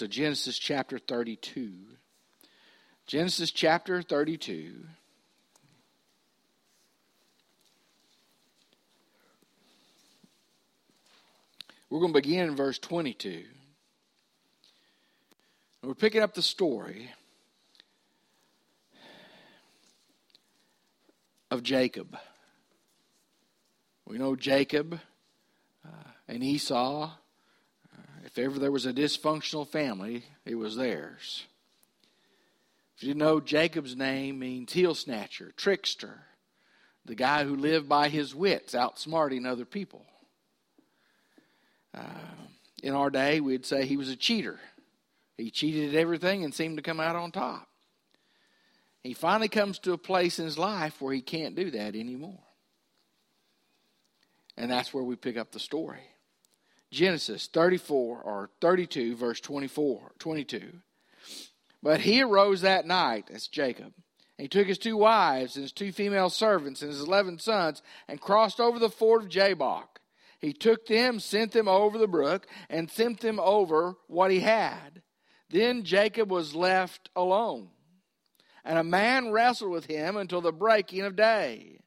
to Genesis chapter 32. Genesis chapter 32. We're going to begin in verse 22. We're picking up the story of Jacob. We know Jacob uh, and Esau. If ever there was a dysfunctional family, it was theirs. If you know, Jacob's name means heel snatcher, trickster, the guy who lived by his wits, outsmarting other people. Uh, in our day, we'd say he was a cheater. He cheated at everything and seemed to come out on top. He finally comes to a place in his life where he can't do that anymore. And that's where we pick up the story. Genesis 34 or 32, verse 24, 22. But he arose that night, that's Jacob, and he took his two wives and his two female servants and his eleven sons and crossed over the ford of Jabbok. He took them, sent them over the brook, and sent them over what he had. Then Jacob was left alone. And a man wrestled with him until the breaking of day.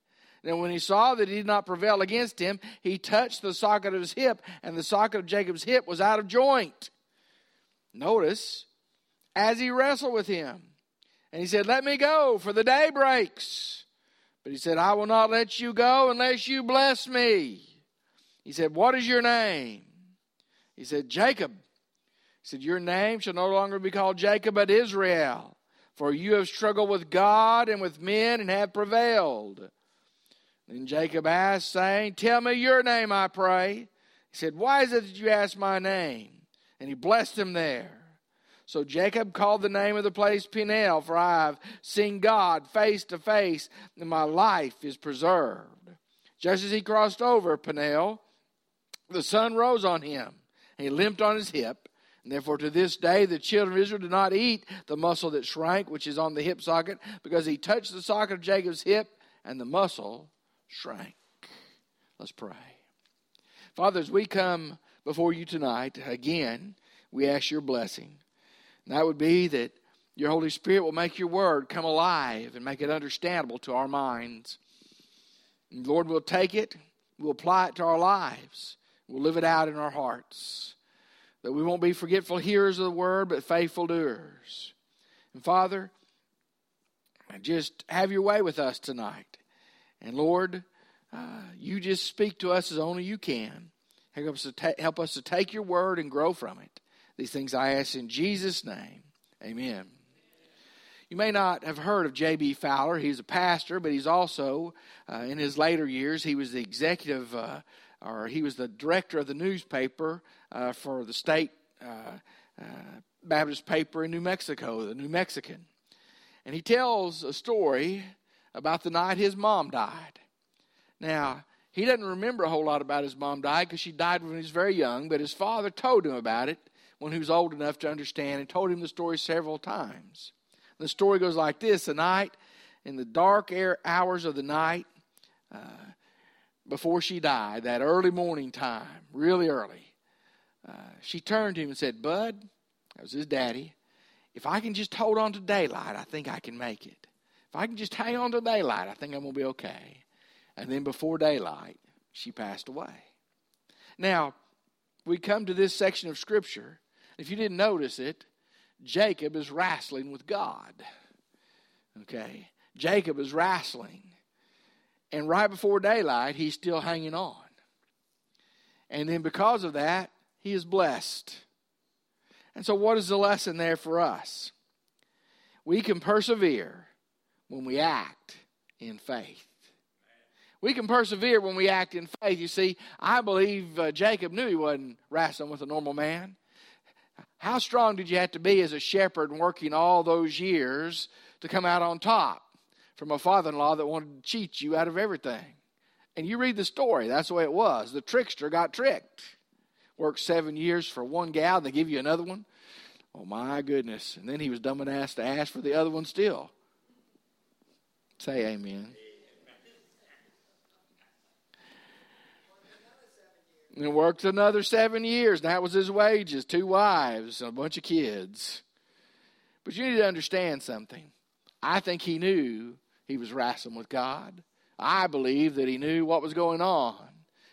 Then, when he saw that he did not prevail against him, he touched the socket of his hip, and the socket of Jacob's hip was out of joint. Notice, as he wrestled with him, and he said, Let me go, for the day breaks. But he said, I will not let you go unless you bless me. He said, What is your name? He said, Jacob. He said, Your name shall no longer be called Jacob, but Israel, for you have struggled with God and with men and have prevailed. Then Jacob asked, saying, Tell me your name, I pray. He said, Why is it that you ask my name? And he blessed him there. So Jacob called the name of the place Peniel, for I have seen God face to face, and my life is preserved. Just as he crossed over Peniel, the sun rose on him. He limped on his hip. And therefore, to this day, the children of Israel do not eat the muscle that shrank, which is on the hip socket, because he touched the socket of Jacob's hip, and the muscle shrank. Let's pray. Father, as we come before you tonight, again, we ask your blessing. And that would be that your Holy Spirit will make your word come alive and make it understandable to our minds. And Lord, we'll take it, we'll apply it to our lives. We'll live it out in our hearts. That we won't be forgetful hearers of the word, but faithful doers. And Father, just have your way with us tonight. And Lord, uh, you just speak to us as only you can. Help us, to ta- help us to take your word and grow from it. These things I ask in Jesus' name. Amen. You may not have heard of J.B. Fowler. He's a pastor, but he's also, uh, in his later years, he was the executive uh, or he was the director of the newspaper uh, for the state uh, uh, Baptist paper in New Mexico, the New Mexican. And he tells a story about the night his mom died. Now, he doesn't remember a whole lot about his mom died because she died when he was very young, but his father told him about it when he was old enough to understand and told him the story several times. The story goes like this The night, in the dark air hours of the night, uh, before she died, that early morning time, really early, uh, she turned to him and said, Bud, that was his daddy, if I can just hold on to daylight, I think I can make it. If I can just hang on to daylight, I think I'm going to be okay. And then before daylight, she passed away. Now, we come to this section of Scripture. If you didn't notice it, Jacob is wrestling with God. Okay? Jacob is wrestling. And right before daylight, he's still hanging on. And then because of that, he is blessed. And so, what is the lesson there for us? We can persevere when we act in faith. We can persevere when we act in faith. You see, I believe uh, Jacob knew he wasn't wrestling with a normal man. How strong did you have to be as a shepherd working all those years to come out on top? from a father in law that wanted to cheat you out of everything. And you read the story, that's the way it was. The trickster got tricked. Worked seven years for one gal, and they give you another one. Oh my goodness. And then he was dumb ass to ask for the other one still. Say amen. And worked another seven years, that was his wages two wives, a bunch of kids. But you need to understand something. I think he knew he was wrestling with God. I believe that he knew what was going on.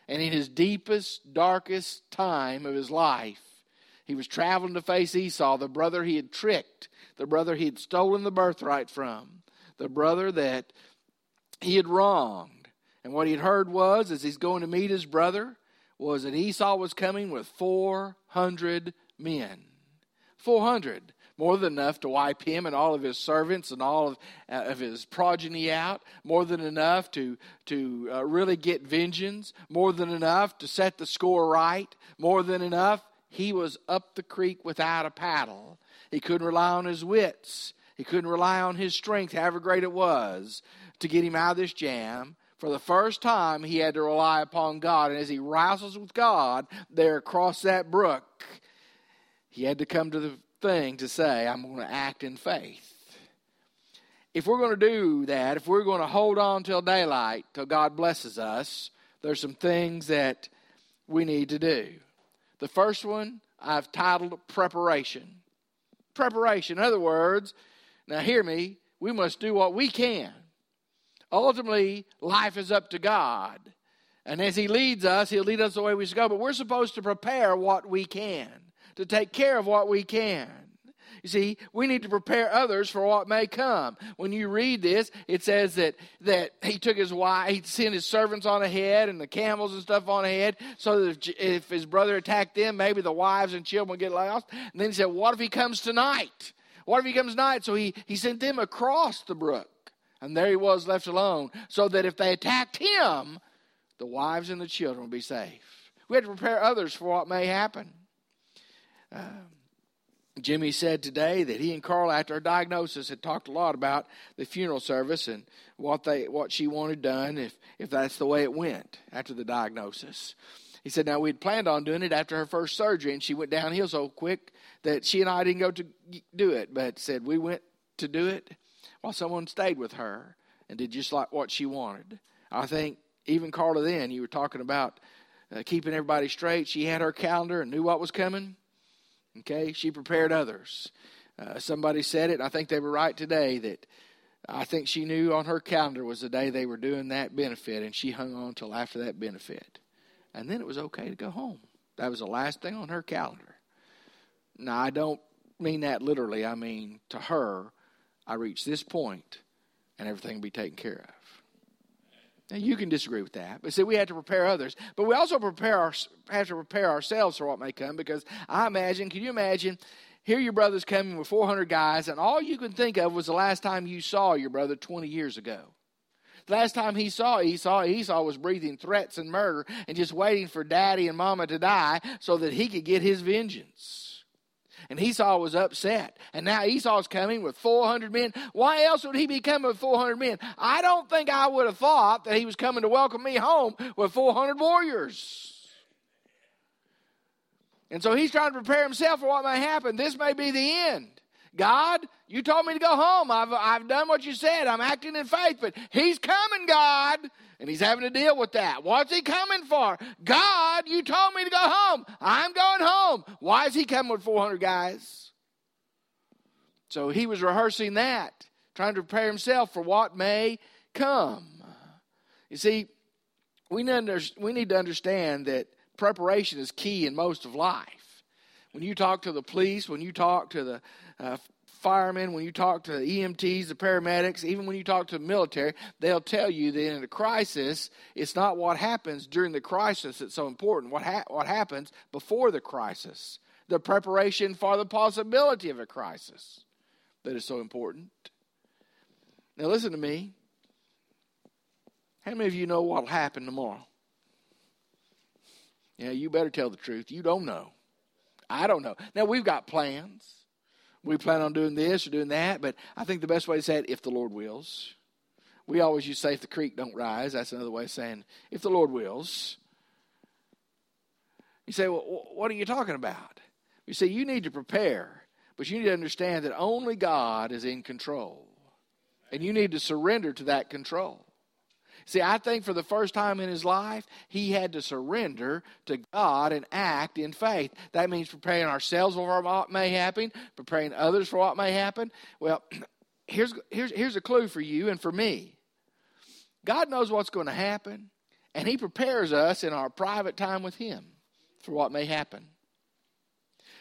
And in his deepest, darkest time of his life, he was traveling to face Esau, the brother he had tricked, the brother he had stolen the birthright from, the brother that he had wronged. And what he had heard was, as he's going to meet his brother, was that Esau was coming with 400 men. 400 more than enough to wipe him and all of his servants and all of, uh, of his progeny out, more than enough to, to uh, really get vengeance, more than enough to set the score right, more than enough. He was up the creek without a paddle. He couldn't rely on his wits. He couldn't rely on his strength, however great it was, to get him out of this jam. For the first time, he had to rely upon God. And as he wrestles with God there across that brook, he had to come to the thing to say, I'm going to act in faith. If we're going to do that, if we're going to hold on till daylight, till God blesses us, there's some things that we need to do. The first one I've titled preparation. Preparation. In other words, now hear me, we must do what we can. Ultimately, life is up to God. And as He leads us, He'll lead us the way we should go. But we're supposed to prepare what we can to take care of what we can. You see, we need to prepare others for what may come. When you read this, it says that, that he took his wife, he sent his servants on ahead and the camels and stuff on ahead so that if, if his brother attacked them, maybe the wives and children would get lost. And then he said, What if he comes tonight? What if he comes tonight? So he, he sent them across the brook. And there he was left alone, so that if they attacked him, the wives and the children would be safe. We had to prepare others for what may happen. Um, Jimmy said today that he and Carl, after her diagnosis, had talked a lot about the funeral service and what they what she wanted done if if that's the way it went after the diagnosis. He said, now we'd planned on doing it after her first surgery, and she went downhill so quick that she and I didn't go to do it. But said we went to do it while someone stayed with her and did just like what she wanted. I think even Carla then, you were talking about uh, keeping everybody straight. She had her calendar and knew what was coming. Okay, she prepared others. Uh, somebody said it. I think they were right today that I think she knew on her calendar was the day they were doing that benefit, and she hung on till after that benefit. And then it was okay to go home. That was the last thing on her calendar. Now, I don't mean that literally. I mean, to her, I reach this point, and everything will be taken care of. Now, you can disagree with that, but see, we have to prepare others. But we also prepare our, have to prepare ourselves for what may come because I imagine, can you imagine, here your brother's coming with 400 guys, and all you can think of was the last time you saw your brother 20 years ago. The last time he saw Esau, Esau was breathing threats and murder and just waiting for daddy and mama to die so that he could get his vengeance and Esau was upset. And now Esau's coming with 400 men. Why else would he be coming with 400 men? I don't think I would have thought that he was coming to welcome me home with 400 warriors. And so he's trying to prepare himself for what may happen. This may be the end. God, you told me to go home. I've, I've done what you said. I'm acting in faith, but he's coming, God. And he's having to deal with that. What's he coming for? God, you told me to go home. I'm going home. Why is he coming with 400 guys? So he was rehearsing that, trying to prepare himself for what may come. You see, we need to understand that preparation is key in most of life. When you talk to the police, when you talk to the uh, firemen, when you talk to the EMTs, the paramedics, even when you talk to the military, they'll tell you that in a crisis, it's not what happens during the crisis that's so important. What, ha- what happens before the crisis, the preparation for the possibility of a crisis that is so important. Now, listen to me. How many of you know what will happen tomorrow? Yeah, you better tell the truth. You don't know. I don't know. Now, we've got plans we plan on doing this or doing that, but I think the best way to say it, if the Lord wills. We always use say if the creek don't rise. That's another way of saying if the Lord wills. You say, well, what are you talking about? You say you need to prepare, but you need to understand that only God is in control. And you need to surrender to that control. See, I think for the first time in his life, he had to surrender to God and act in faith. That means preparing ourselves for what may happen, preparing others for what may happen. Well, here's, here's, here's a clue for you and for me God knows what's going to happen, and he prepares us in our private time with him for what may happen.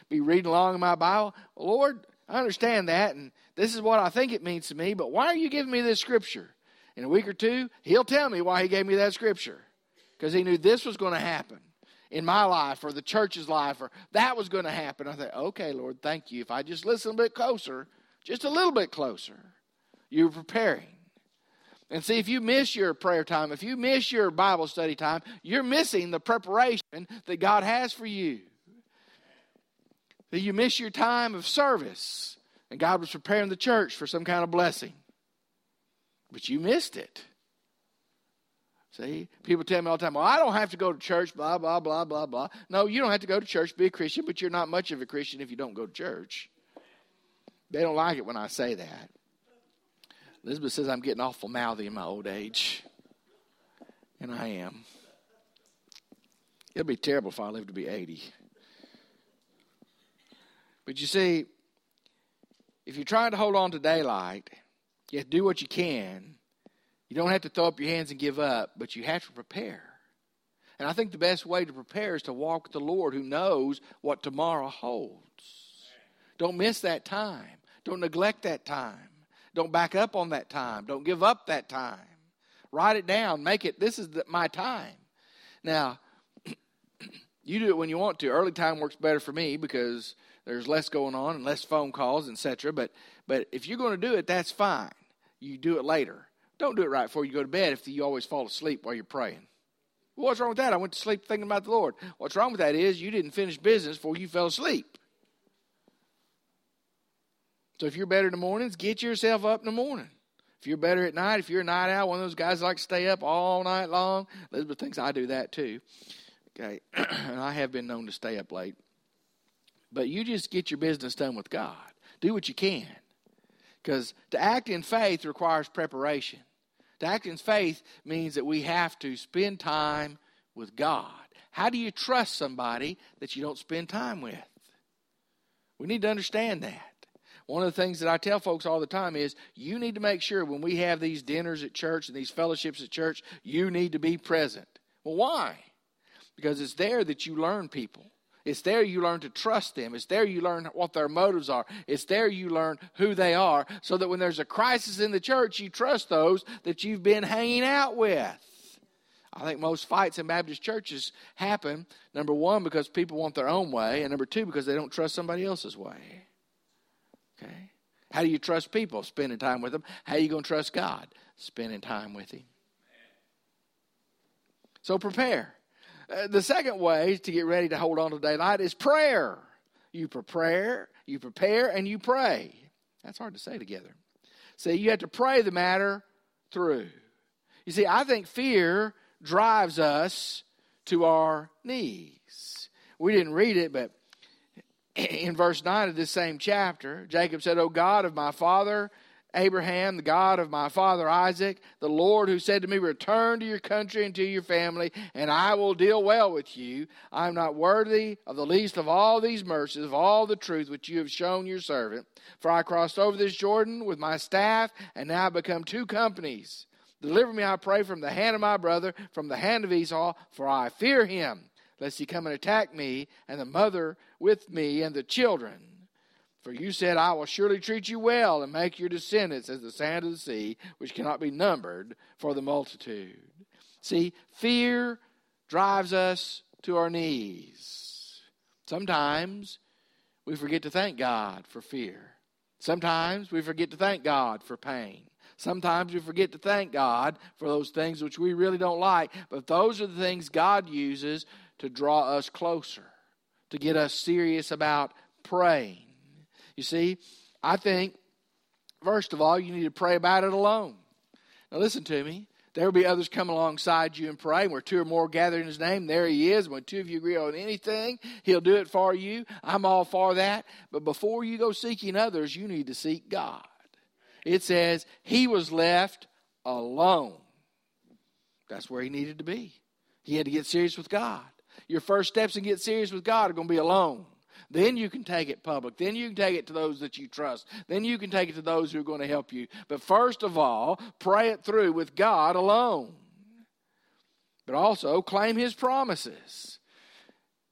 Be reading along in my Bible, Lord, I understand that, and this is what I think it means to me, but why are you giving me this scripture? In a week or two, he'll tell me why he gave me that scripture. Because he knew this was going to happen in my life or the church's life or that was going to happen. I thought, okay, Lord, thank you. If I just listen a bit closer, just a little bit closer, you're preparing. And see, if you miss your prayer time, if you miss your Bible study time, you're missing the preparation that God has for you. That you miss your time of service, and God was preparing the church for some kind of blessing. But you missed it. See, people tell me all the time, well, I don't have to go to church, blah, blah, blah, blah, blah. No, you don't have to go to church, be a Christian, but you're not much of a Christian if you don't go to church. They don't like it when I say that. Elizabeth says I'm getting awful mouthy in my old age. And I am. It'll be terrible if I live to be 80. But you see, if you're trying to hold on to daylight, you have to do what you can. You don't have to throw up your hands and give up, but you have to prepare. And I think the best way to prepare is to walk with the Lord who knows what tomorrow holds. Don't miss that time. Don't neglect that time. Don't back up on that time. Don't give up that time. Write it down. Make it, this is the, my time. Now, you do it when you want to. Early time works better for me because there's less going on and less phone calls, etc. But but if you're going to do it, that's fine you do it later. Don't do it right before you go to bed if you always fall asleep while you're praying. Well, what's wrong with that? I went to sleep thinking about the Lord. What's wrong with that is you didn't finish business before you fell asleep. So if you're better in the mornings, get yourself up in the morning. If you're better at night, if you're a night owl, one of those guys like to stay up all night long, Elizabeth thinks I do that too. Okay, and I have been known to stay up late. But you just get your business done with God. Do what you can. Because to act in faith requires preparation. To act in faith means that we have to spend time with God. How do you trust somebody that you don't spend time with? We need to understand that. One of the things that I tell folks all the time is you need to make sure when we have these dinners at church and these fellowships at church, you need to be present. Well, why? Because it's there that you learn people. It's there you learn to trust them. It's there you learn what their motives are. It's there you learn who they are so that when there's a crisis in the church, you trust those that you've been hanging out with. I think most fights in Baptist churches happen, number one, because people want their own way, and number two, because they don't trust somebody else's way. Okay? How do you trust people? Spending time with them. How are you going to trust God? Spending time with Him. So prepare. Uh, the second way to get ready to hold on to daylight is prayer. You prepare, you prepare, and you pray. That's hard to say together. See, you have to pray the matter through. You see, I think fear drives us to our knees. We didn't read it, but in verse 9 of this same chapter, Jacob said, O God of my father, Abraham, the God of my father Isaac, the Lord who said to me, Return to your country and to your family, and I will deal well with you. I am not worthy of the least of all these mercies, of all the truth which you have shown your servant. For I crossed over this Jordan with my staff, and now I become two companies. Deliver me, I pray, from the hand of my brother, from the hand of Esau, for I fear him, lest he come and attack me, and the mother with me, and the children. For you said, I will surely treat you well and make your descendants as the sand of the sea, which cannot be numbered for the multitude. See, fear drives us to our knees. Sometimes we forget to thank God for fear. Sometimes we forget to thank God for pain. Sometimes we forget to thank God for those things which we really don't like, but those are the things God uses to draw us closer, to get us serious about praying. You see, I think, first of all, you need to pray about it alone. Now, listen to me. There will be others come alongside you and pray. Where two or more gather in His name, there He is. When two of you agree on anything, He'll do it for you. I'm all for that. But before you go seeking others, you need to seek God. It says He was left alone. That's where he needed to be. He had to get serious with God. Your first steps in get serious with God are going to be alone. Then you can take it public. Then you can take it to those that you trust. Then you can take it to those who are going to help you. But first of all, pray it through with God alone. But also claim his promises.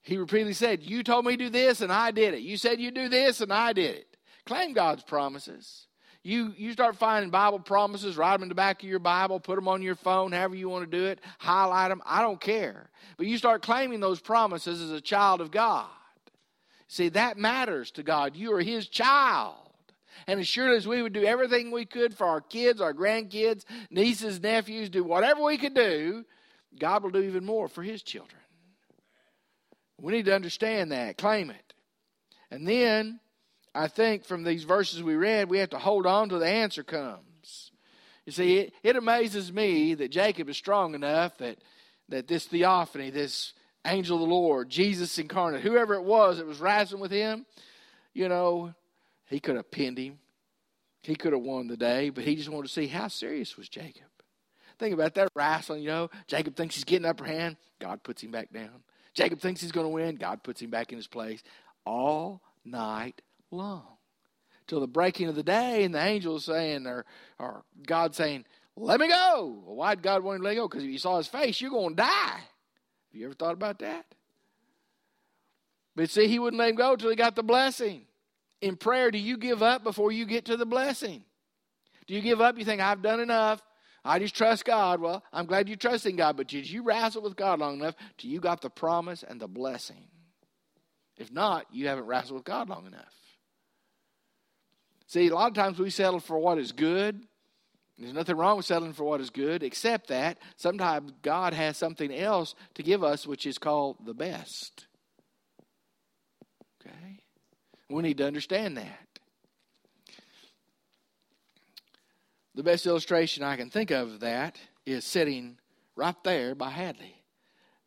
He repeatedly said, You told me to do this and I did it. You said you do this and I did it. Claim God's promises. You, you start finding Bible promises, write them in the back of your Bible, put them on your phone, however you want to do it, highlight them. I don't care. But you start claiming those promises as a child of God. See, that matters to God. You are His child. And as sure as we would do everything we could for our kids, our grandkids, nieces, nephews, do whatever we could do, God will do even more for His children. We need to understand that, claim it. And then, I think from these verses we read, we have to hold on till the answer comes. You see, it, it amazes me that Jacob is strong enough that, that this theophany, this angel of the Lord, Jesus incarnate, whoever it was that was wrestling with him, you know, he could have pinned him. He could have won the day, but he just wanted to see how serious was Jacob. Think about that wrestling, you know. Jacob thinks he's getting upper hand. God puts him back down. Jacob thinks he's going to win. God puts him back in his place all night long. Till the breaking of the day, and the angels saying, or, or God saying, Let me go. Well, why did God want him to let go? Because if you saw his face, you're going to die. Have you ever thought about that? But see, he wouldn't let him go till he got the blessing. In prayer, do you give up before you get to the blessing? Do you give up? You think, I've done enough. I just trust God. Well, I'm glad you're trusting God, but did you wrestle with God long enough till you got the promise and the blessing? If not, you haven't wrestled with God long enough. See, a lot of times we settle for what is good there's nothing wrong with settling for what is good, except that sometimes God has something else to give us, which is called the best. Okay? We need to understand that. The best illustration I can think of that is sitting right there by Hadley.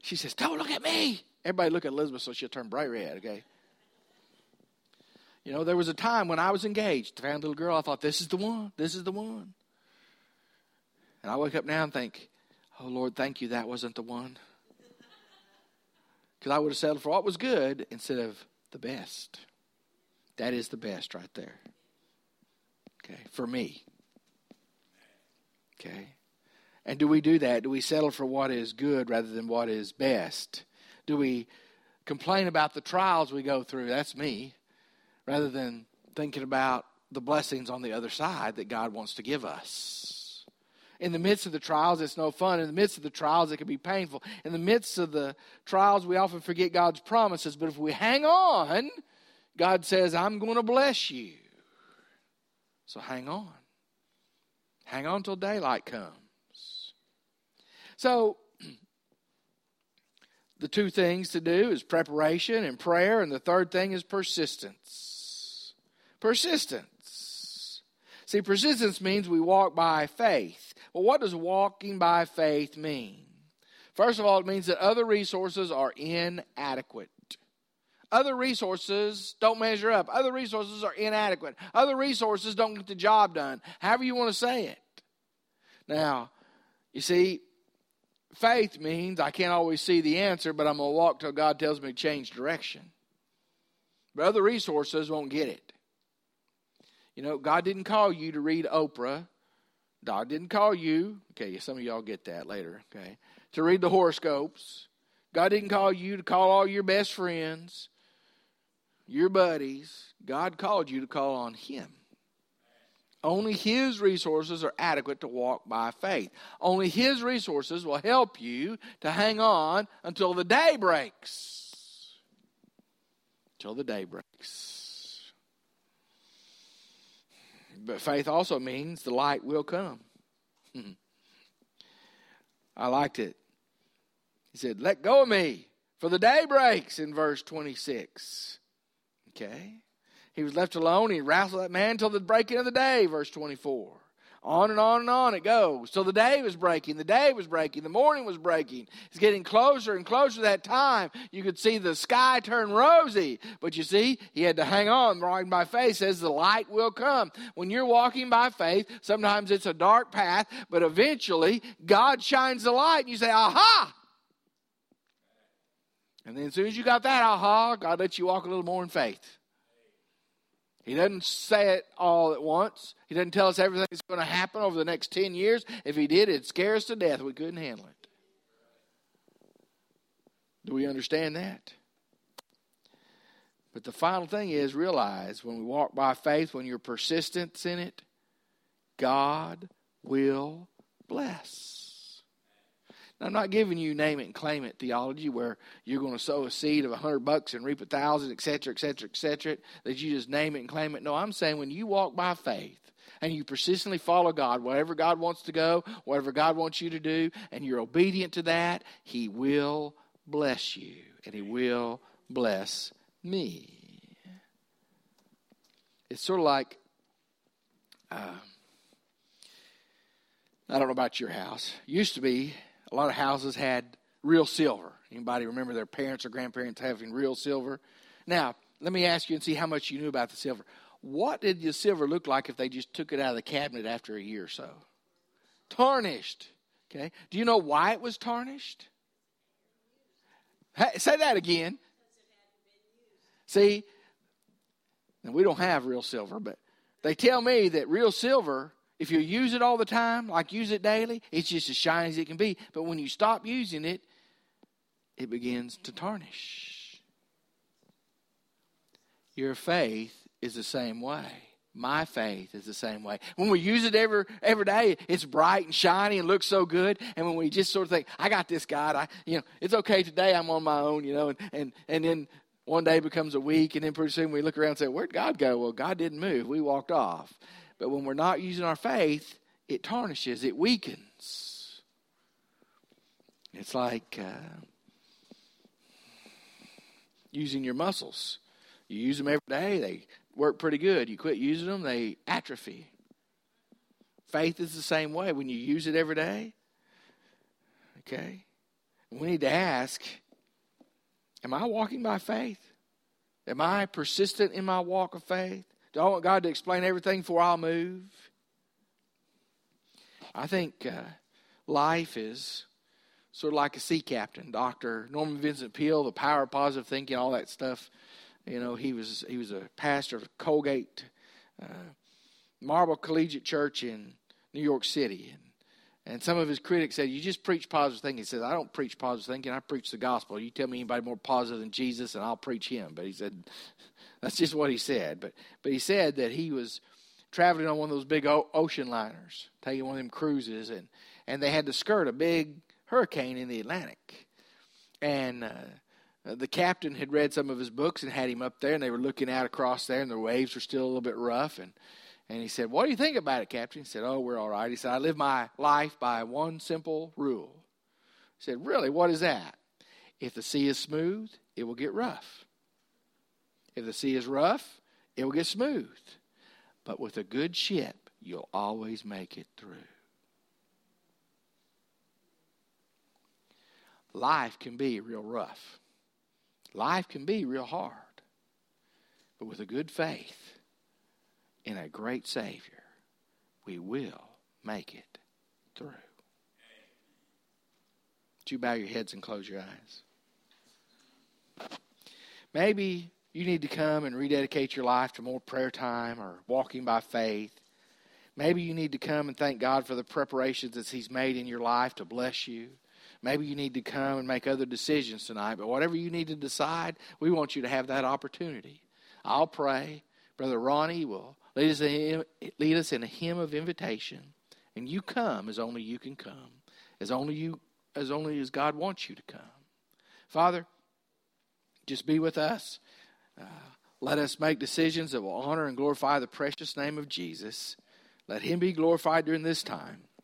She says, Don't look at me. Everybody look at Elizabeth so she'll turn bright red, okay? You know, there was a time when I was engaged, found a little girl, I thought, This is the one, this is the one. And I wake up now and think, oh, Lord, thank you, that wasn't the one. Because I would have settled for what was good instead of the best. That is the best right there. Okay, for me. Okay. And do we do that? Do we settle for what is good rather than what is best? Do we complain about the trials we go through? That's me. Rather than thinking about the blessings on the other side that God wants to give us in the midst of the trials, it's no fun. In the midst of the trials, it can be painful. In the midst of the trials, we often forget God's promises. But if we hang on, God says, I'm going to bless you. So hang on. Hang on till daylight comes. So, the two things to do is preparation and prayer, and the third thing is persistence. Persistence. See, persistence means we walk by faith. Well, what does walking by faith mean? First of all, it means that other resources are inadequate. Other resources don't measure up. Other resources are inadequate. Other resources don't get the job done. However, you want to say it. Now, you see, faith means I can't always see the answer, but I'm going to walk till God tells me to change direction. But other resources won't get it. You know, God didn't call you to read Oprah God didn't call you. Okay, some of y'all get that later. Okay, to read the horoscopes. God didn't call you to call all your best friends, your buddies. God called you to call on Him. Only His resources are adequate to walk by faith. Only His resources will help you to hang on until the day breaks. Until the day breaks. But faith also means the light will come. I liked it. He said, Let go of me, for the day breaks in verse 26. Okay? He was left alone. He wrestled that man till the breaking of the day, verse 24. On and on and on it goes. So the day was breaking, the day was breaking, the morning was breaking. It's getting closer and closer to that time. You could see the sky turn rosy. But you see, he had to hang on. Walking by faith says the light will come. When you're walking by faith, sometimes it's a dark path, but eventually God shines the light and you say, Aha! And then as soon as you got that aha, God lets you walk a little more in faith. He doesn't say it all at once. He doesn't tell us everything that's going to happen over the next 10 years. If he did, it'd scare us to death. We couldn't handle it. Do we understand that? But the final thing is realize when we walk by faith, when you're persistent in it, God will bless. I'm not giving you name it and claim it theology where you're going to sow a seed of a hundred bucks and reap a thousand, et cetera, et cetera, et cetera, that you just name it and claim it. No, I'm saying when you walk by faith and you persistently follow God, wherever God wants to go, whatever God wants you to do, and you're obedient to that, He will bless you and He will bless me. It's sort of like, uh, I don't know about your house. Used to be a lot of houses had real silver. Anybody remember their parents or grandparents having real silver? Now, let me ask you and see how much you knew about the silver. What did the silver look like if they just took it out of the cabinet after a year or so? Tarnished. Okay. Do you know why it was tarnished? Hey, say that again. See, now we don't have real silver, but they tell me that real silver if you use it all the time, like use it daily, it's just as shiny as it can be. But when you stop using it, it begins to tarnish. Your faith is the same way. My faith is the same way. When we use it every every day, it's bright and shiny and looks so good. And when we just sort of think, "I got this, God," I you know, it's okay today. I'm on my own, you know, and and and then one day becomes a week, and then pretty soon we look around and say, "Where'd God go?" Well, God didn't move. We walked off. But when we're not using our faith, it tarnishes, it weakens. It's like uh, using your muscles. You use them every day, they work pretty good. You quit using them, they atrophy. Faith is the same way. When you use it every day, okay, we need to ask Am I walking by faith? Am I persistent in my walk of faith? Do I want God to explain everything before I move? I think uh, life is sort of like a sea captain. Dr. Norman Vincent Peale, the power of positive thinking, all that stuff. You know, he was he was a pastor of Colgate uh, Marble Collegiate Church in New York City, and and some of his critics said, "You just preach positive thinking." He says, "I don't preach positive thinking. I preach the gospel. You tell me anybody more positive than Jesus, and I'll preach him." But he said, that's just what he said. But but he said that he was traveling on one of those big ocean liners, taking one of them cruises, and and they had to skirt a big hurricane in the Atlantic, and. Uh, the captain had read some of his books and had him up there, and they were looking out across there, and the waves were still a little bit rough. And, and he said, What do you think about it, Captain? He said, Oh, we're all right. He said, I live my life by one simple rule. He said, Really? What is that? If the sea is smooth, it will get rough. If the sea is rough, it will get smooth. But with a good ship, you'll always make it through. Life can be real rough. Life can be real hard. But with a good faith in a great Savior, we will make it through. Would you bow your heads and close your eyes? Maybe you need to come and rededicate your life to more prayer time or walking by faith. Maybe you need to come and thank God for the preparations that He's made in your life to bless you. Maybe you need to come and make other decisions tonight. But whatever you need to decide, we want you to have that opportunity. I'll pray. Brother Ronnie will lead us, in, lead us in a hymn of invitation. And you come as only you can come, as only you as only as God wants you to come. Father, just be with us. Let us make decisions that will honor and glorify the precious name of Jesus. Let him be glorified during this time.